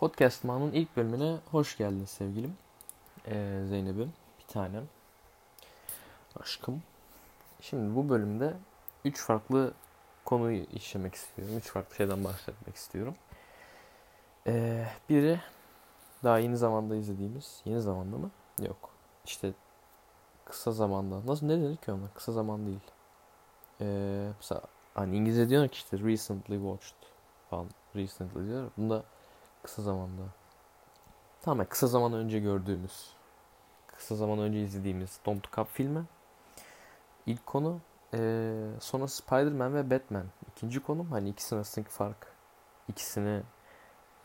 Podcast Man'ın ilk bölümüne hoş geldin sevgilim. Ee, Zeynep'im, bir tanem. Aşkım. Şimdi bu bölümde üç farklı konuyu işlemek istiyorum. Üç farklı şeyden bahsetmek istiyorum. Ee, biri daha yeni zamanda izlediğimiz. Yeni zamanda mı? Yok. İşte kısa zamanda. Nasıl ne denir ki ona? Kısa zaman değil. Ee, mesela hani İngilizce diyor ki işte recently watched falan. Recently diyor. Bunda kısa zamanda. Tamamen kısa zaman önce gördüğümüz, kısa zaman önce izlediğimiz Don't Look Up filmi. İlk konu. Ee, sonra Spider-Man ve Batman. İkinci konum. Hani ikisi arasındaki fark. İkisini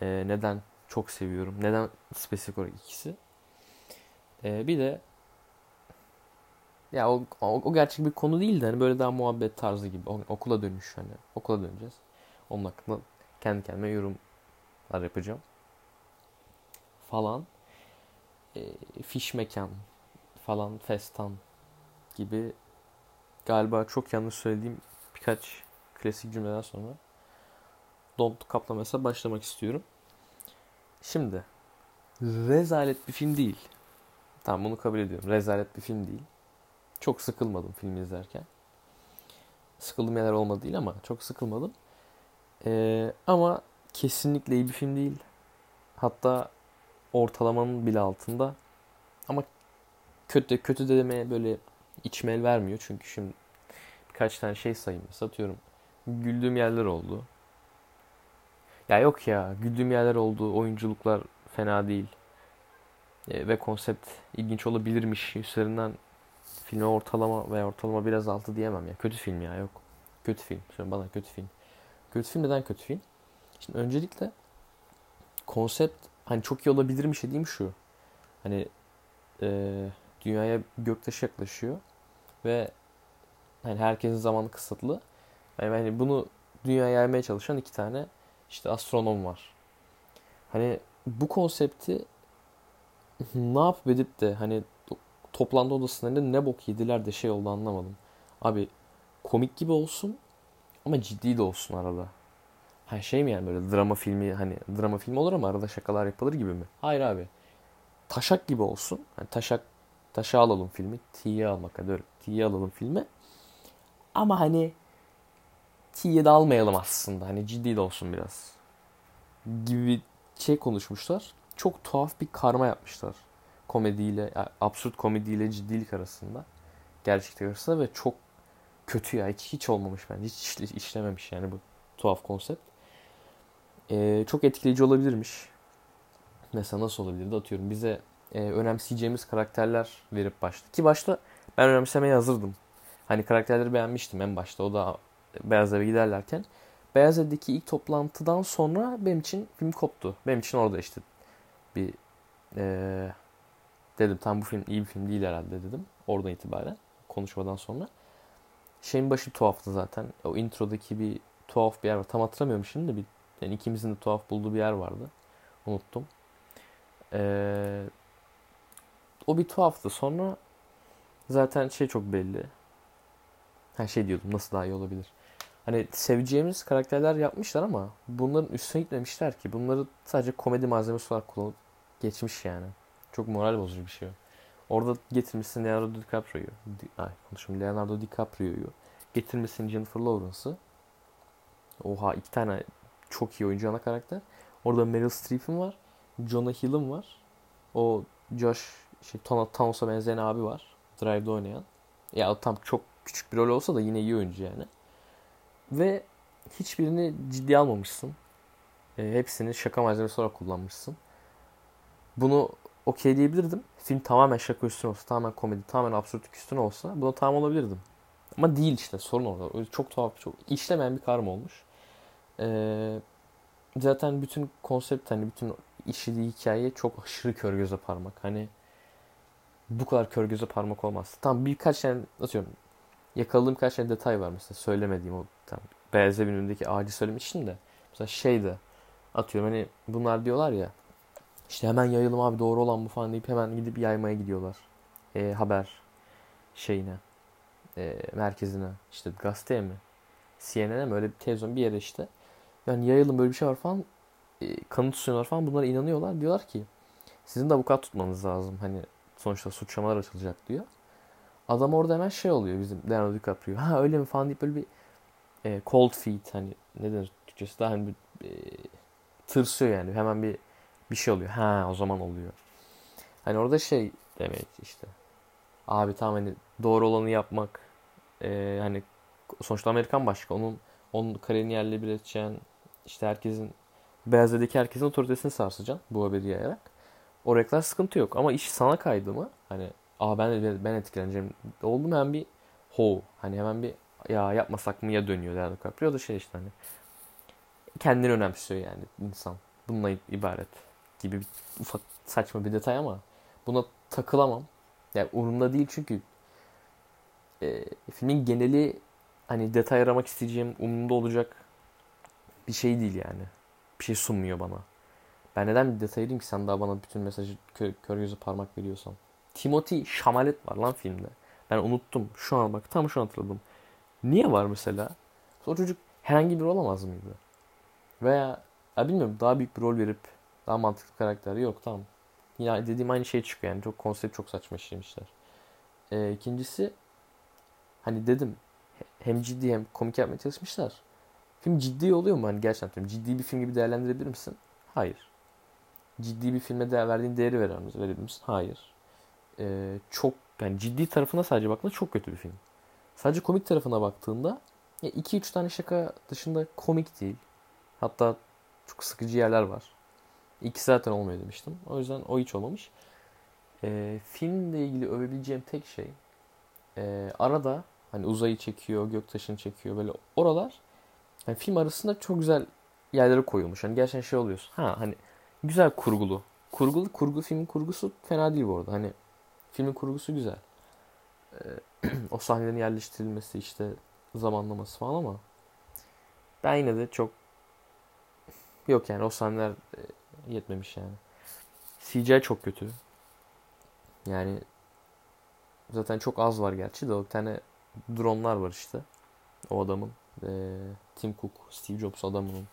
e, neden çok seviyorum. Neden spesifik olarak ikisi. Ee, bir de ya o, o, o gerçek bir konu değil de hani böyle daha muhabbet tarzı gibi. O- Okula dönüş hani. Okula döneceğiz. Onun hakkında kendi kendime yorumlar yapacağım. Falan. E, fiş mekan falan festan gibi galiba çok yanlış söylediğim birkaç klasik cümleden sonra Don't Kapla mesela başlamak istiyorum. Şimdi rezalet bir film değil. Tamam bunu kabul ediyorum. Rezalet bir film değil. Çok sıkılmadım filmi izlerken. Sıkıldığım yerler olmadı değil ama çok sıkılmadım. Ee, ama kesinlikle iyi bir film değil. Hatta ortalamanın bile altında. Ama kötü kötü de demeye böyle içime el vermiyor. Çünkü şimdi birkaç tane şey sayayım. Satıyorum. Güldüğüm yerler oldu. Ya yok ya. Güldüğüm yerler oldu. Oyunculuklar fena değil. E, ve konsept ilginç olabilirmiş üzerinden filme ortalama veya ortalama biraz altı diyemem ya. Kötü film ya yok. Kötü film. Söyle bana kötü film. Kötü film neden kötü film? Şimdi öncelikle konsept hani çok iyi olabilirmiş dediğim şu. Hani e, dünyaya göktaşı yaklaşıyor ve hani herkesin zamanı kısıtlı. Yani hani bunu dünyaya yaymaya çalışan iki tane işte astronom var. Hani bu konsepti ne yapıp edip de hani toplantı odasında ne bok yediler de şey oldu anlamadım. Abi komik gibi olsun ama ciddi de olsun arada. Ha şey mi yani böyle drama filmi hani drama filmi olur ama arada şakalar yapılır gibi mi? Hayır abi. Taşak gibi olsun. Hani taşak taşa alalım filmi. T'ye almak hadi öyle. T'ye alalım filmi. Ama hani T'ye de almayalım aslında. Hani ciddi de olsun biraz. Gibi şey konuşmuşlar. Çok tuhaf bir karma yapmışlar. Komediyle, yani absürt komediyle ciddilik arasında. Gerçeklik arasında ve çok kötü ya. Hiç, hiç olmamış bence. Hiç işle- işlememiş yani bu tuhaf konsept. Ee, çok etkileyici olabilirmiş. Mesela nasıl olabilirdi atıyorum bize e, önemseyeceğimiz karakterler verip başta. Ki başta ben önemsemeye hazırdım. Hani karakterleri beğenmiştim en başta. O da Beyaz Ev'e giderlerken. Beyaz Ev'deki ilk toplantıdan sonra benim için film koptu. Benim için orada işte bir e, dedim tam bu film iyi bir film değil herhalde dedim. Oradan itibaren konuşmadan sonra. Şeyin başı tuhaftı zaten. O introdaki bir tuhaf bir yer var. Tam hatırlamıyorum şimdi de bir yani ikimizin de tuhaf bulduğu bir yer vardı. Unuttum. Ee, o bir tuhaftı. Sonra zaten şey çok belli. Her şey diyordum nasıl daha iyi olabilir. Hani seveceğimiz karakterler yapmışlar ama bunların üstüne gitmemişler ki. Bunları sadece komedi malzemesi olarak kullanıp geçmiş yani. Çok moral bozucu bir şey. Orada getirmişsin Leonardo DiCaprio'yu. Di- Ay konuşum Leonardo DiCaprio'yu. Getirmişsin Jennifer Lawrence'ı. Oha iki tane çok iyi oyuncu ana karakter. Orada Meryl Streep'in var. Jonah Hill'in var. O Josh şey Tona Towns'a benzeyen abi var. Drive'da oynayan. Ya tam çok küçük bir rol olsa da yine iyi oyuncu yani. Ve hiçbirini ciddiye almamışsın. E, hepsini şaka malzemesi olarak kullanmışsın. Bunu okey diyebilirdim. Film tamamen şaka üstüne olsa, tamamen komedi, tamamen absürtlük üstüne olsa buna tamam olabilirdim. Ama değil işte sorun orada. Çok tuhaf, çok işlemeyen bir karma olmuş. Ee, zaten bütün konsept hani bütün işlediği hikaye çok aşırı kör göze parmak. Hani bu kadar kör göze parmak olmaz. Tam birkaç tane atıyorum yakaladığım birkaç tane detay var mesela söylemediğim o tam Beyaz Evin önündeki ağacı söylemiştim de mesela şey de atıyorum hani bunlar diyorlar ya işte hemen yayalım abi doğru olan bu falan deyip hemen gidip yaymaya gidiyorlar. Ee, haber şeyine e, merkezine işte gazeteye mi CNN'e mi öyle bir televizyon bir yere işte yani yayalım böyle bir şey var falan e, kanıt sunuyorlar falan bunlara inanıyorlar diyorlar ki sizin de avukat tutmanız lazım hani sonuçta suçlamalar açılacak diyor. Adam orada hemen şey oluyor bizim Leonardo DiCaprio. Ha öyle mi falan deyip böyle bir e, cold feet hani ne denir Türkçesi daha hani bir e, tırsıyor yani. Hemen bir bir şey oluyor. Ha o zaman oluyor. Hani orada şey demek işte. Abi tamam hani doğru olanı yapmak e, hani sonuçta Amerikan başka. Onun onun kariyerini yerle bir edeceksin. İşte herkesin Beyazlı'daki herkesin otoritesini sarsacaksın bu haberi yayarak. O reklam sıkıntı yok. Ama iş sana kaydı mı? Hani aa ben ben etkileneceğim. Oldu mu hemen bir ho. Hani hemen bir ya yapmasak mı ya dönüyor Leonardo DiCaprio. Da şey işte hani kendini önemsiyor yani insan. Bununla ibaret gibi bir ufak saçma bir detay ama buna takılamam. Yani umurumda değil çünkü e, filmin geneli hani detay aramak isteyeceğim umurumda olacak bir şey değil yani. Bir şey sunmuyor bana. Ben neden bir detay arayayım ki sen daha bana bütün mesajı kör, kör gözü parmak veriyorsan. Timothy Chalamet var lan filmde. Ben unuttum. Şu an bak tam şu an hatırladım. Niye var mesela? O çocuk herhangi bir olamaz mıydı? Veya ya bilmiyorum daha büyük bir rol verip daha mantıklı karakter yok tamam. Ya dediğim aynı şey çıkıyor yani çok konsept çok saçma işlemişler. Ee, ikincisi hani dedim hem ciddi hem komik yapmaya çalışmışlar. Film ciddi oluyor mu? Hani gerçekten ciddi bir film gibi değerlendirebilir misin? Hayır. Ciddi bir filme değer verdiğin değeri verir misin? Verebilir misin? Hayır. Ee, çok yani ciddi tarafına sadece baktığında çok kötü bir film. Sadece komik tarafına baktığında 2-3 tane şaka dışında komik değil. Hatta çok sıkıcı yerler var. İki zaten olmuyor demiştim. O yüzden o hiç olmamış. Ee, filmle ilgili övebileceğim tek şey e, arada hani uzayı çekiyor, göktaşını çekiyor böyle oralar yani film arasında çok güzel yerlere koyulmuş. Hani gerçekten şey oluyorsun. Ha hani güzel kurgulu. Kurgulu kurgu filmin kurgusu fena değil bu arada. Hani filmin kurgusu güzel. Ee, o sahnelerin yerleştirilmesi işte zamanlaması falan ama ben yine de çok yok yani o sahneler e, yetmemiş yani. CGI çok kötü. Yani zaten çok az var gerçi de bir tane dronlar var işte. O adamın e, Tim Cook, Steve Jobs adamının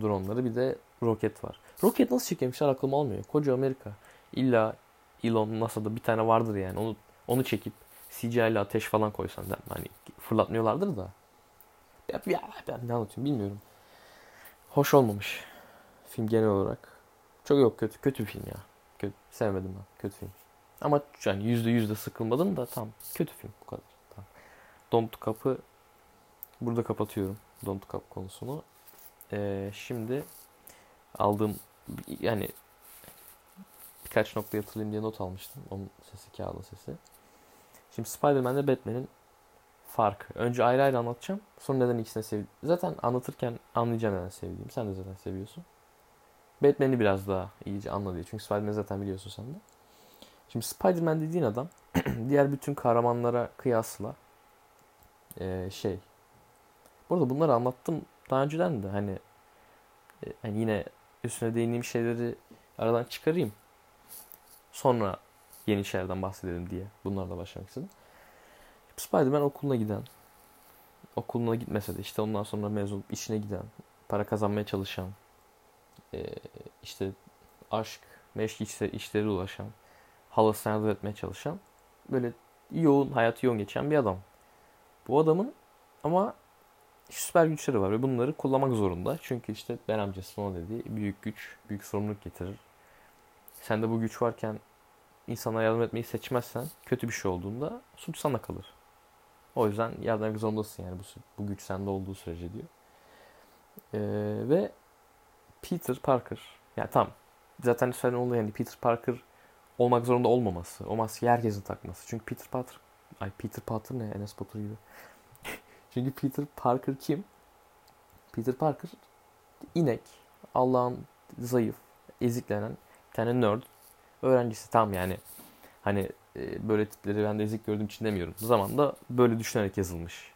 dronları bir de roket var. Roket nasıl çekilmişler aklım almıyor. Koca Amerika. İlla Elon NASA'da bir tane vardır yani. Onu onu çekip CGI ile ateş falan koysan da hani fırlatmıyorlardır da. Ya, ya ben ne anlatıyorum bilmiyorum. Hoş olmamış. Film genel olarak. Çok yok kötü. Kötü film ya. Kötü. Sevmedim ben. Kötü film. Ama yani yüzde yüzde sıkılmadım da tam kötü film bu kadar. Tamam. Don't Kap'ı burada kapatıyorum. Don't Kap konusunu. Ee, şimdi aldığım yani birkaç nokta hatırlayayım diye not almıştım. Onun sesi kağıdın sesi. Şimdi Spider-Man'le Batman'in farkı. Önce ayrı ayrı anlatacağım. Sonra neden ikisini sevdiğim. Zaten anlatırken anlayacağım neden sevdiğim. Sen de zaten seviyorsun. Batman'i biraz daha iyice anla diye. Çünkü Spider-Man'i zaten biliyorsun sen de. Şimdi Spider-Man dediğin adam diğer bütün kahramanlara kıyasla e, şey. Burada bunları anlattım daha önceden de hani e, hani yine üstüne değindiğim şeyleri aradan çıkarayım. Sonra yeni şeylerden bahsedelim diye bunlarla başlamak istedim. Spider-Man okuluna giden, okuluna gitmese de işte ondan sonra mezun işine giden, para kazanmaya çalışan, e, işte aşk, meşk işleri ulaşan, halasına yardım etmeye çalışan, böyle yoğun, hayatı yoğun geçen bir adam. Bu adamın ama süper güçleri var ve bunları kullanmak zorunda. Çünkü işte ben amcasının o dediği büyük güç, büyük sorumluluk getirir. Sen de bu güç varken insana yardım etmeyi seçmezsen kötü bir şey olduğunda suç sana kalır. O yüzden yardım etmek zorundasın yani bu, bu güç sende olduğu sürece diyor. Ee, ve Peter Parker yani tam zaten söylenen oldu yani Peter Parker olmak zorunda olmaması. O maskeyi herkesin takması. Çünkü Peter Parker ay Peter Parker ne Enes Batur gibi. Çünkü Peter Parker kim? Peter Parker inek, Allah'ın zayıf, eziklenen tane nerd öğrencisi tam yani hani e, böyle tipleri ben de ezik gördüğüm için demiyorum. Zamanda böyle düşünerek yazılmış.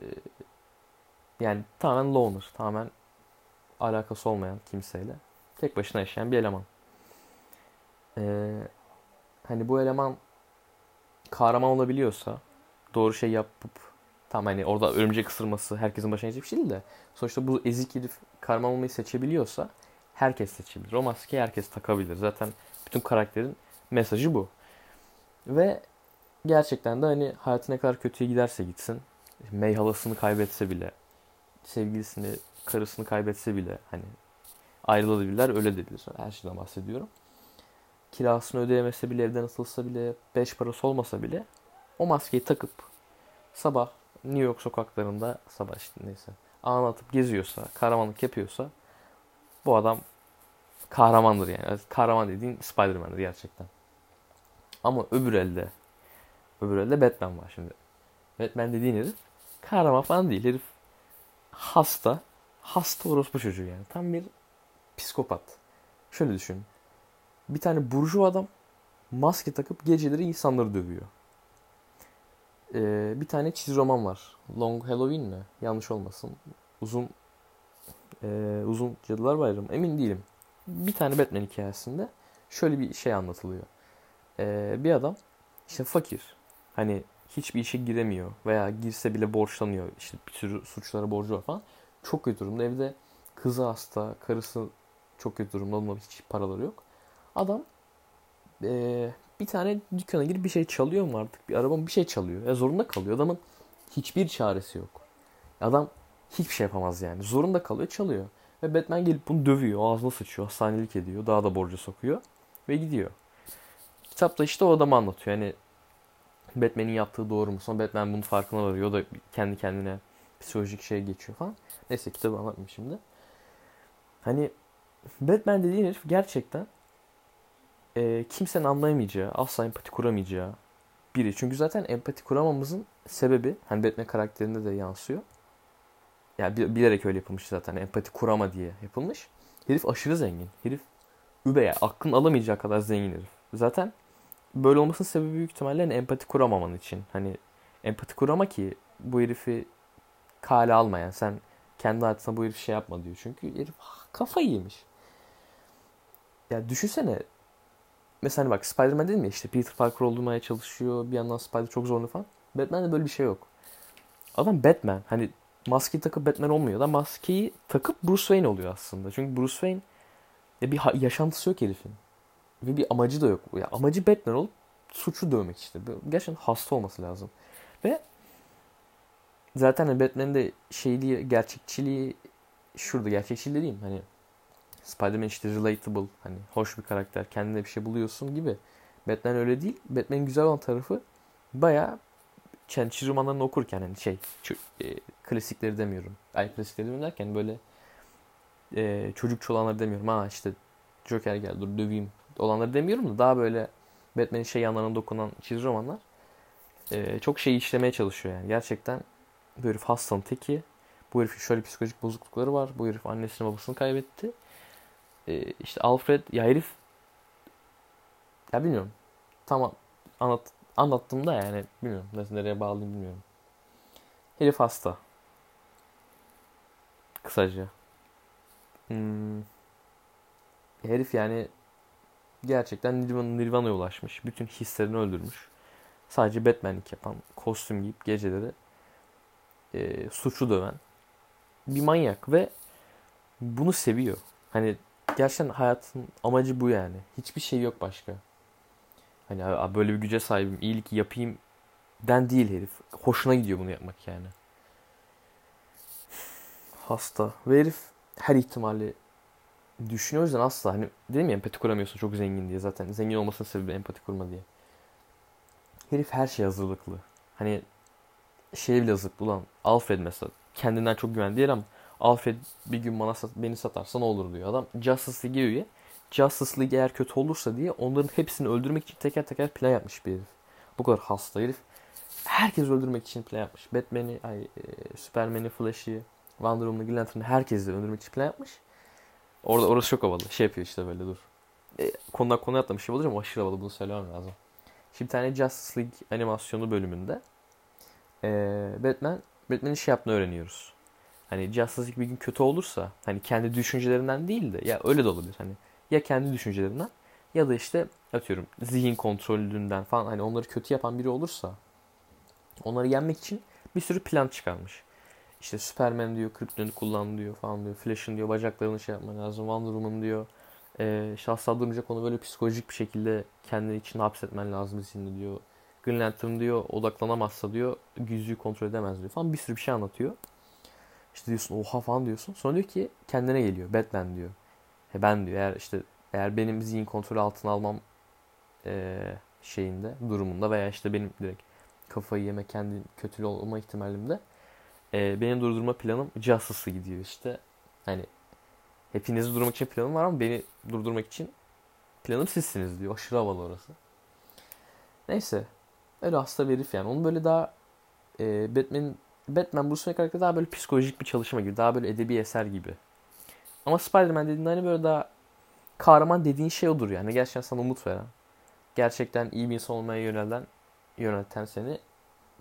E, yani tamamen loner, tamamen alakası olmayan kimseyle tek başına yaşayan bir eleman. Ee, hani bu eleman kahraman olabiliyorsa doğru şey yapıp tam hani orada örümcek ısırması herkesin başına gelecek bir şey değil de sonuçta bu ezik herif kahraman olmayı seçebiliyorsa herkes seçebilir. O maskeyi herkes takabilir. Zaten bütün karakterin mesajı bu. Ve gerçekten de hani hayatı ne kadar kötüye giderse gitsin May halasını kaybetse bile sevgilisini, karısını kaybetse bile hani ayrılabilirler öyle dediler. Her şeyden bahsediyorum. Kirasını ödeyemese bile, evden atılsa bile, beş parası olmasa bile o maskeyi takıp sabah New York sokaklarında sabah işte neyse anlatıp geziyorsa, kahramanlık yapıyorsa bu adam kahramandır yani. Kahraman dediğin Spider-Man'dir gerçekten. Ama öbür elde öbür elde Batman var şimdi. Batman dediğin herif kahraman falan değil. Herif hasta. Hasta orospu çocuğu yani. Tam bir psikopat. Şöyle düşün. Bir tane burju adam maske takıp geceleri insanları dövüyor. Ee, bir tane çizgi roman var. Long Halloween mi? Yanlış olmasın. Uzun e, uzun Cadılar Bayramı. Emin değilim. Bir tane Batman hikayesinde şöyle bir şey anlatılıyor. Ee, bir adam işte fakir. Hani hiçbir işe giremiyor veya girse bile borçlanıyor. İşte bir sürü suçlara borcu var falan. Çok kötü durumda. Evde kızı hasta, karısı çok kötü durumda. Onların hiç paraları yok. Adam ee, bir tane dükkana girip bir şey çalıyor mu artık? Bir araba bir şey çalıyor. Ya zorunda kalıyor. Adamın hiçbir çaresi yok. Adam hiçbir şey yapamaz yani. Zorunda kalıyor, çalıyor. Ve Batman gelip bunu dövüyor. Ağzına sıçıyor, hastanelik ediyor. Daha da borca sokuyor. Ve gidiyor. Kitapta işte o adamı anlatıyor. Yani Batman'in yaptığı doğru mu? Sonra Batman bunun farkına varıyor. O da kendi kendine psikolojik şey geçiyor falan. Neyse kitabı anlatmayayım şimdi. Hani Batman dediğin herif gerçekten e, kimsenin anlayamayacağı, asla empati kuramayacağı biri. Çünkü zaten empati kuramamızın sebebi hani Batman karakterinde de yansıyor. Yani bilerek öyle yapılmış zaten. Empati kurama diye yapılmış. Herif aşırı zengin. Herif übeye aklın alamayacağı kadar zengin herif. Zaten böyle olmasının sebebi büyük ihtimalle hani empati kuramaman için. Hani empati kurama ki bu herifi kale almayan sen kendi hayatında bu herif şey yapma diyor. Çünkü herif kafayı yemiş. Ya düşünsene mesela bak Spider-Man değil mi işte Peter Parker olmaya çalışıyor bir yandan Spider çok zorlu falan. Batman'de böyle bir şey yok. Adam Batman hani maskeyi takıp Batman olmuyor da maskeyi takıp Bruce Wayne oluyor aslında. Çünkü Bruce Wayne ya bir yaşantısı yok herifin. Ve bir amacı da yok. Ya amacı Batman olup suçu dövmek işte. Gerçekten hasta olması lazım. Ve zaten Batman'in de şeyliği, gerçekçiliği şurada gerçekçiliği diyeyim. Hani Spider-Man işte relatable, hani hoş bir karakter, kendine bir şey buluyorsun gibi. Batman öyle değil. Batman'in güzel olan tarafı baya yani romanlarını okurken hani şey e, klasikleri demiyorum. Ay klasikleri demiyorum derken böyle e, çocukçu olanları demiyorum. Ha işte Joker geldi dur döveyim olanları demiyorum da daha böyle Batman'in şey yanlarına dokunan çizgi romanlar e, çok şey işlemeye çalışıyor yani. Gerçekten bu herif hastanın teki. Bu herifin şöyle psikolojik bozuklukları var. Bu herif annesini babasını kaybetti. E, işte Alfred ya herif ya bilmiyorum. Tamam anlat, anlattığımda yani bilmiyorum. Nasıl nereye bağlayayım bilmiyorum. Herif hasta. Kısaca. Hmm. Herif yani gerçekten Nirvana, Nirvana'ya ulaşmış. Bütün hislerini öldürmüş. Sadece Batman'lik yapan, kostüm giyip geceleri e, suçu döven bir manyak ve bunu seviyor. Hani gerçekten hayatın amacı bu yani. Hiçbir şey yok başka. Hani böyle bir güce sahibim, iyilik yapayım den değil herif. Hoşuna gidiyor bunu yapmak yani. Hasta. Ve herif her ihtimali düşünüyor. O yüzden asla hani dedim ya empati kuramıyorsun çok zengin diye zaten. Zengin olmasının sebebi empati kurma diye. Herif her şey hazırlıklı. Hani şey bile hazırlıklı ulan. Alfred mesela kendinden çok güven değil ama Alfred bir gün bana sat, beni satarsa ne olur diyor. Adam Justice League'e üye. Justice League eğer kötü olursa diye onların hepsini öldürmek için teker teker plan yapmış bir herif. Bu kadar hasta herif. Herkes öldürmek için plan yapmış. Batman'i, ay, e, Superman'i, Flash'i, Wonder Woman'ı, Green Lantern'ı herkesi öldürmek için plan yapmış. Orada orası çok havalı. Şey yapıyor işte böyle dur. E, konudan konuya atlamış şey olur ama aşırı havalı bunu söylemem lazım. Şimdi bir tane Justice League animasyonu bölümünde e, Batman Batman'in şey yaptığını öğreniyoruz. Hani Justice League bir gün kötü olursa hani kendi düşüncelerinden değil de ya öyle de olabilir. Hani ya kendi düşüncelerinden ya da işte atıyorum zihin kontrolünden falan hani onları kötü yapan biri olursa Onları yenmek için bir sürü plan çıkarmış. İşte Superman diyor kryptonit kullan diyor falan diyor. Flash'ın diyor bacaklarını şey yapman lazım. Wonder Woman diyor. E, işte asla durmayacak onu böyle psikolojik bir şekilde kendi için hapsetmen lazım zihnini diyor. Green Lantern diyor odaklanamazsa diyor yüzüğü kontrol edemez diyor falan bir sürü bir şey anlatıyor. İşte diyorsun oha falan diyorsun. Sonra diyor ki kendine geliyor. Batman diyor. E ben diyor eğer işte eğer benim zihin kontrolü altına almam e, şeyinde durumunda veya işte benim direkt kafayı yeme kendi kötü olma ihtimalimde e, benim durdurma planım Justice'ı gidiyor işte. Hani hepinizi durdurmak için planım var ama beni durdurmak için planım sizsiniz diyor. Aşırı havalı orası. Neyse. Öyle hasta bir herif yani. Onun böyle daha e, Batman Batman Bruce Wayne karakteri daha böyle psikolojik bir çalışma gibi. Daha böyle edebi eser gibi. Ama Spider-Man dediğinde hani böyle daha kahraman dediğin şey odur yani. Gerçekten sana umut veren. Gerçekten iyi bir insan olmaya yönelen, yönelten seni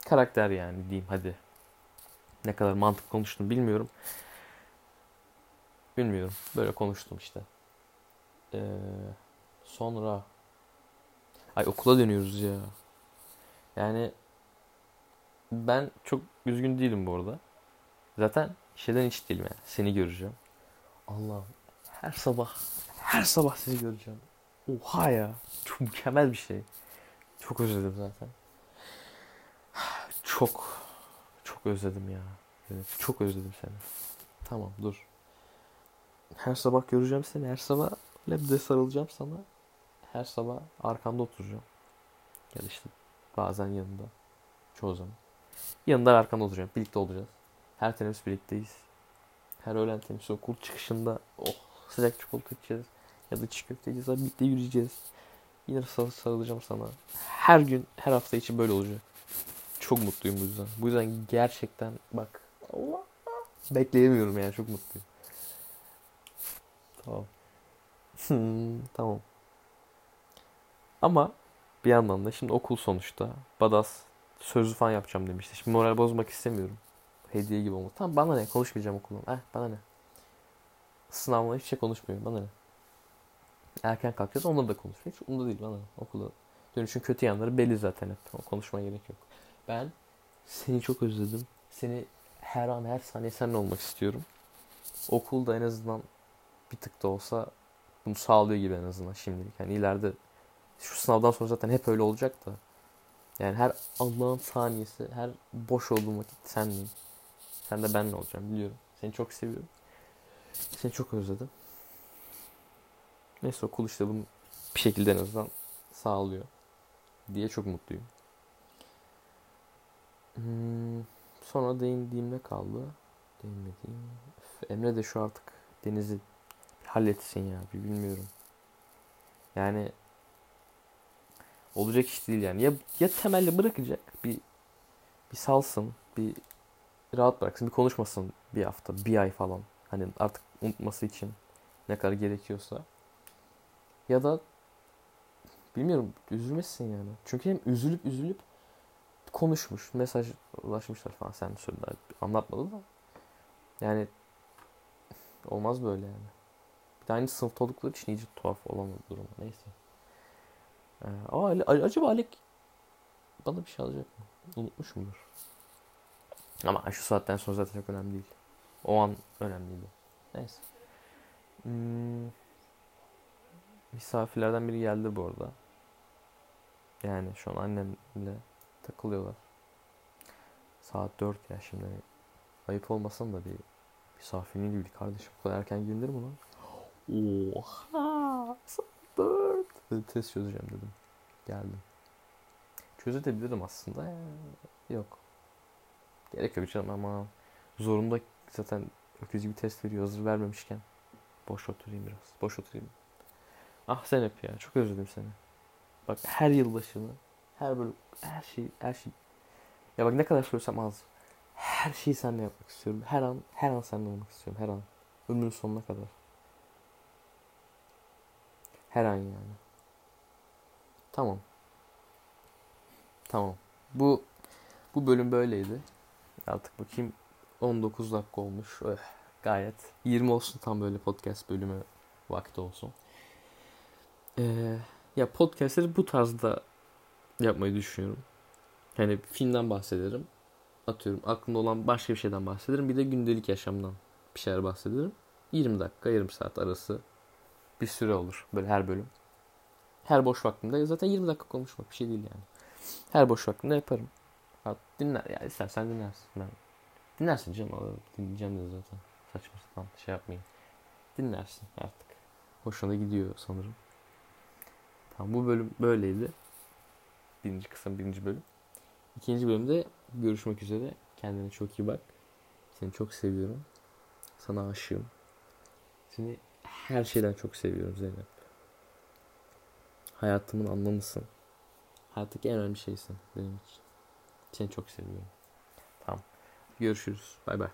karakter yani diyeyim hadi. Ne kadar mantık konuştum bilmiyorum. Bilmiyorum. Böyle konuştum işte. Ee, sonra ay okula dönüyoruz ya. Yani ben çok üzgün değilim bu arada. Zaten şeyden hiç değilim yani. Seni göreceğim. Allah'ım her sabah her sabah sizi göreceğim. Oha ya. Çok mükemmel bir şey. Çok özledim zaten. Çok çok özledim ya. Çok özledim seni. Tamam dur. Her sabah göreceğim seni. Her sabah labde sarılacağım sana. Her sabah arkanda oturacağım. Da işte bazen yanında. Çoğu zaman. Yanında ve arkanda oturacağım. Birlikte olacağız. Her teneffüs birlikteyiz. Her öğlen teneffüs okul çıkışında oh sıcak çikolata içeceğiz. Ya da çiğ köfte yiyeceğiz. Birlikte yürüyeceğiz. Yine sarı sarılacağım sana. Her gün, her hafta için böyle olacak. Çok mutluyum bu yüzden. Bu yüzden gerçekten bak Allah bekleyemiyorum yani çok mutluyum. Tamam. tamam. Ama bir yandan da şimdi okul sonuçta. Badas sözlü falan yapacağım demişti. Şimdi moral bozmak istemiyorum. Hediye gibi olmadı. Tamam bana ne konuşmayacağım okulda. Eh bana ne. Sınavla hiçbir şey konuşmuyorum. Bana ne. Erken kalkacağız onunla da konuşuyor. Hiç umurumda değil bana. Okula dönüşün kötü yanları belli zaten hep. O konuşmaya gerek yok. Ben seni çok özledim. Seni her an her saniye seninle olmak istiyorum. Okulda en azından bir tık da olsa bunu sağlıyor gibi en azından şimdilik. Yani ileride şu sınavdan sonra zaten hep öyle olacak da. Yani her Allah'ın saniyesi, her boş olduğum vakit senleyim. Sen de benle olacağım biliyorum. Seni çok seviyorum. Seni çok özledim. Neyse okul işte bunu bir şekilde en azından sağlıyor. Diye çok mutluyum. Hmm, sonra değindiğim ne kaldı? Değinmediğim. Emre de şu artık Deniz'i halletsin ya. Bir bilmiyorum. Yani olacak iş değil yani. Ya, ya temelli bırakacak. Bir bir salsın. Bir rahat bıraksın. Bir konuşmasın bir hafta. Bir ay falan. Hani artık unutması için ne kadar gerekiyorsa. Ya da bilmiyorum üzülmesin yani. Çünkü hem üzülüp üzülüp konuşmuş. Mesaj ulaşmışlar falan sen söylediler. Anlatmadı da. Yani olmaz böyle yani. Bir de aynı sınıfta oldukları için iyice tuhaf olan durum. Neyse. Ee, Ali- acaba Alek bana bir şey alacak mı? Unutmuş mudur? Ama şu saatten sonra zaten çok önemli değil. O an önemliydi. Neyse. Hmm, misafirlerden biri geldi bu arada. Yani şu an annemle takılıyorlar. Saat 4 ya şimdi. Ayıp olmasın da bir misafirin gibi kardeşim. Bu kadar erken gelinir mi lan? Oha! Saat 4. Dedi, test çözeceğim dedim. Geldim. Çözebilirim aslında. Yok. Gerek yok canım ama zorunda zaten öküz gibi test veriyor. Hazır vermemişken. Boş oturayım biraz. Boş oturayım. Ah sen hep ya. Çok özledim seni. Bak her yılbaşını, her böyle her şey, her şey. Ya bak ne kadar söylesem az. Her şeyi seninle yapmak istiyorum. Her an, her an seninle olmak istiyorum. Her an. Ömrümün sonuna kadar. Her an yani. Tamam. Tamam. Bu bu bölüm böyleydi. Artık bakayım 19 dakika olmuş. Öh, gayet 20 olsun tam böyle podcast bölümü vakti olsun. Ee, ya podcastleri bu tarzda yapmayı düşünüyorum. hani filmden bahsederim. Atıyorum aklımda olan başka bir şeyden bahsederim. Bir de gündelik yaşamdan bir şeyler bahsederim. 20 dakika, yarım saat arası bir süre olur böyle her bölüm. Her boş vaktimde zaten 20 dakika konuşmak bir şey değil yani. Her boş vaktimde yaparım. Ha, dinler ya istersen dinlersin. Ben dinlersin canım. Dinleyeceğim de zaten. Saçma sapan şey yapmayın. Dinlersin artık. Hoşuna gidiyor sanırım. Tamam bu bölüm böyleydi. Birinci kısım birinci bölüm. İkinci bölümde görüşmek üzere. Kendine çok iyi bak. Seni çok seviyorum. Sana aşığım. Seni her şeyden çok seviyorum Zeynep. Hayatımın anlamısın. Hayattaki en önemli şeysin benim için. Seni çok seviyorum. Tamam. Görüşürüz. Bay bay.